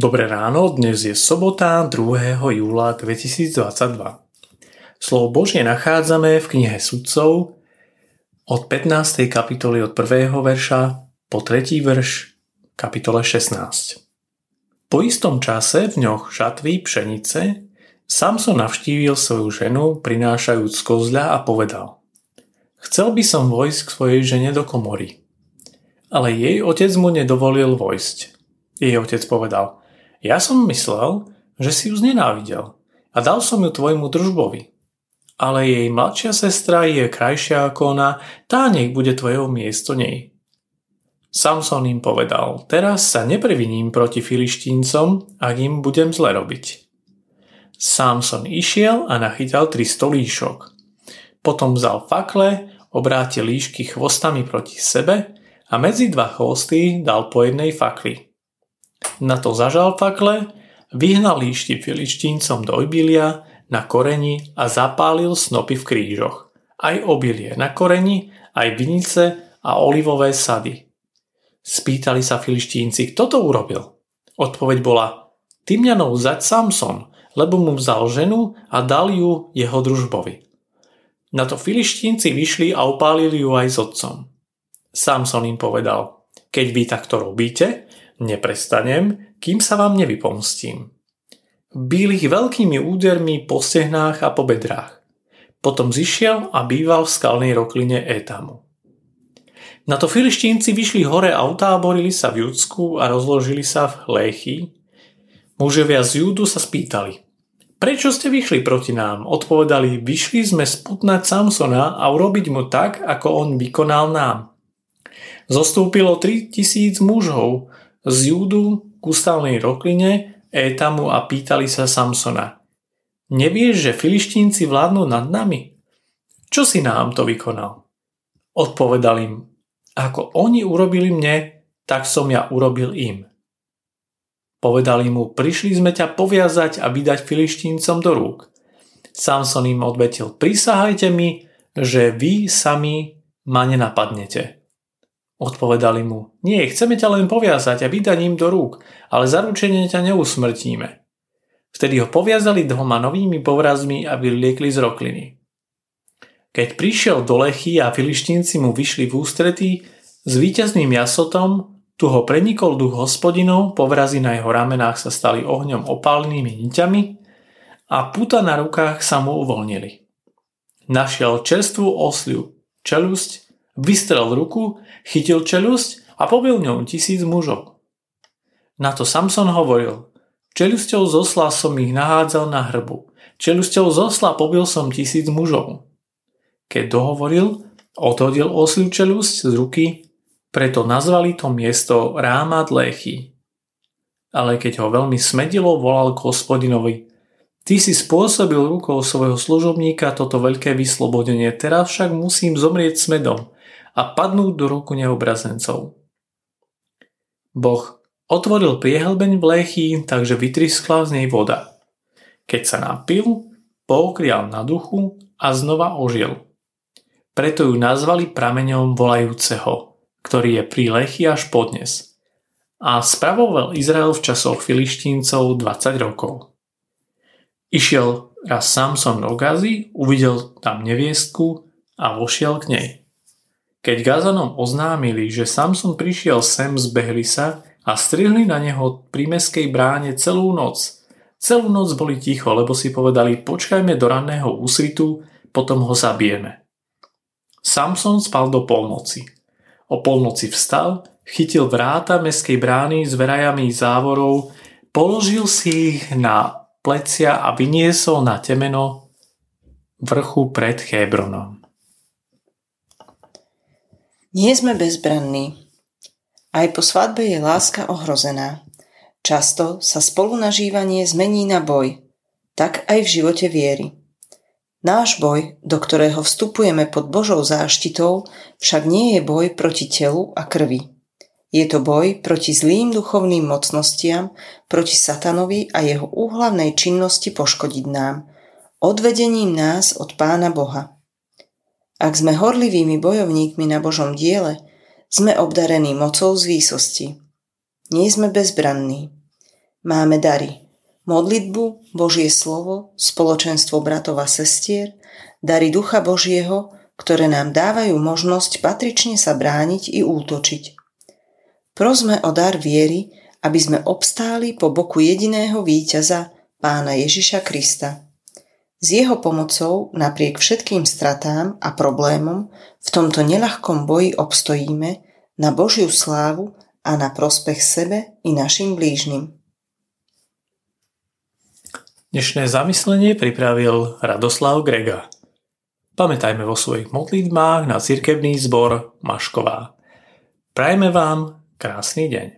Dobré ráno, dnes je sobota 2. júla 2022. Slovo Božie nachádzame v knihe Sudcov od 15. kapitoly od 1. verša po 3. verš kapitole 16. Po istom čase v ňoch žatvy pšenice Samson navštívil svoju ženu prinášajúc kozľa a povedal Chcel by som vojsť k svojej žene do komory. Ale jej otec mu nedovolil vojsť. Jej otec povedal – ja som myslel, že si ju znenávidel a dal som ju tvojmu družbovi. Ale jej mladšia sestra je krajšia ako ona, tá nech bude tvojou miesto nej. Samson im povedal, teraz sa nepreviním proti filištíncom, ak im budem zle robiť. Samson išiel a nachytal tri stolíšok. Potom vzal fakle, obrátil líšky chvostami proti sebe a medzi dva chvosty dal po jednej fakli. Na to zažal fakle, vyhnal líšti filištíncom do obilia na koreni a zapálil snopy v krížoch. Aj obilie na koreni, aj vinice a olivové sady. Spýtali sa filištínci, kto to urobil? Odpoveď bola, Tymňanov zať Samson, lebo mu vzal ženu a dal ju jeho družbovi. Na to filištínci vyšli a opálili ju aj s otcom. Samson im povedal, keď vy takto robíte, Neprestanem, kým sa vám nevypomstím. Bíl ich veľkými údermi po stehnách a po bedrách. Potom zišiel a býval v skalnej rokline Étamu. Na to filištínci vyšli hore a utáborili sa v Judsku a rozložili sa v Léchy. Mužovia z Júdu sa spýtali, prečo ste vyšli proti nám? Odpovedali, vyšli sme sputnať Samsona a urobiť mu tak, ako on vykonal nám. Zostúpilo 3000 mužov, z Júdu k ústavnej rokline Étamu a pýtali sa Samsona. Nevieš, že filištínci vládnu nad nami? Čo si nám to vykonal? Odpovedal im, ako oni urobili mne, tak som ja urobil im. Povedali mu, prišli sme ťa poviazať a vydať filištíncom do rúk. Samson im odvetil, prisahajte mi, že vy sami ma nenapadnete. Odpovedali mu, nie, chceme ťa len poviazať a vydaním do rúk, ale zaručenie ťa neusmrtíme. Vtedy ho poviazali dvoma novými povrazmi a vyliekli z rokliny. Keď prišiel do Lechy a filištínci mu vyšli v ústretí, s víťazným jasotom tu ho prenikol duch hospodinov, povrazy na jeho ramenách sa stali ohňom opálenými niťami a puta na rukách sa mu uvoľnili. Našiel čerstvú osliu, čelusť Vystrel ruku, chytil čelusť a pobil ňou tisíc mužov. Na to Samson hovoril, čelusťou zosla som ich nahádzal na hrbu, čelusťou zosla pobil som tisíc mužov. Keď dohovoril, odhodil osliu čelusť z ruky, preto nazvali to miesto Rámat Léchy. Ale keď ho veľmi smedilo, volal k hospodinovi, Ty si spôsobil rukou svojho služobníka toto veľké vyslobodenie, teraz však musím zomrieť smedom a padnúť do ruku neobrazencov. Boh otvoril priehlbeň v léchy, takže vytriskla z nej voda. Keď sa napil, poukrial na duchu a znova ožil. Preto ju nazvali prameňom volajúceho, ktorý je pri lechy až podnes. A spravoval Izrael v časoch filištíncov 20 rokov. Išiel raz Samson do Gazy, uvidel tam neviestku a vošiel k nej. Keď Gazanom oznámili, že Samson prišiel sem, zbehli sa a strihli na neho pri meskej bráne celú noc. Celú noc boli ticho, lebo si povedali, počkajme do ranného úsvitu, potom ho zabijeme. Samson spal do polnoci. O polnoci vstal, chytil vráta meskej brány s verajami závorov, položil si ich na plecia a vyniesol na temeno vrchu pred Chebronom. Nie sme bezbranní. Aj po svadbe je láska ohrozená. Často sa spolunažívanie zmení na boj, tak aj v živote viery. Náš boj, do ktorého vstupujeme pod Božou záštitou, však nie je boj proti telu a krvi. Je to boj proti zlým duchovným mocnostiam, proti satanovi a jeho úhlavnej činnosti poškodiť nám, odvedením nás od Pána Boha. Ak sme horlivými bojovníkmi na Božom diele, sme obdarení mocou z výsosti. Nie sme bezbranní. Máme dary. Modlitbu, Božie slovo, spoločenstvo bratov a sestier, dary Ducha Božieho, ktoré nám dávajú možnosť patrične sa brániť i útočiť. Prosme o dar viery, aby sme obstáli po boku jediného víťaza, pána Ježiša Krista. S jeho pomocou napriek všetkým stratám a problémom v tomto nelahkom boji obstojíme na Božiu slávu a na prospech sebe i našim blížnym. Dnešné zamyslenie pripravil Radoslav Grega. Pamätajme vo svojich modlitbách na cirkevný zbor Mašková. Prajme vám krásny deň.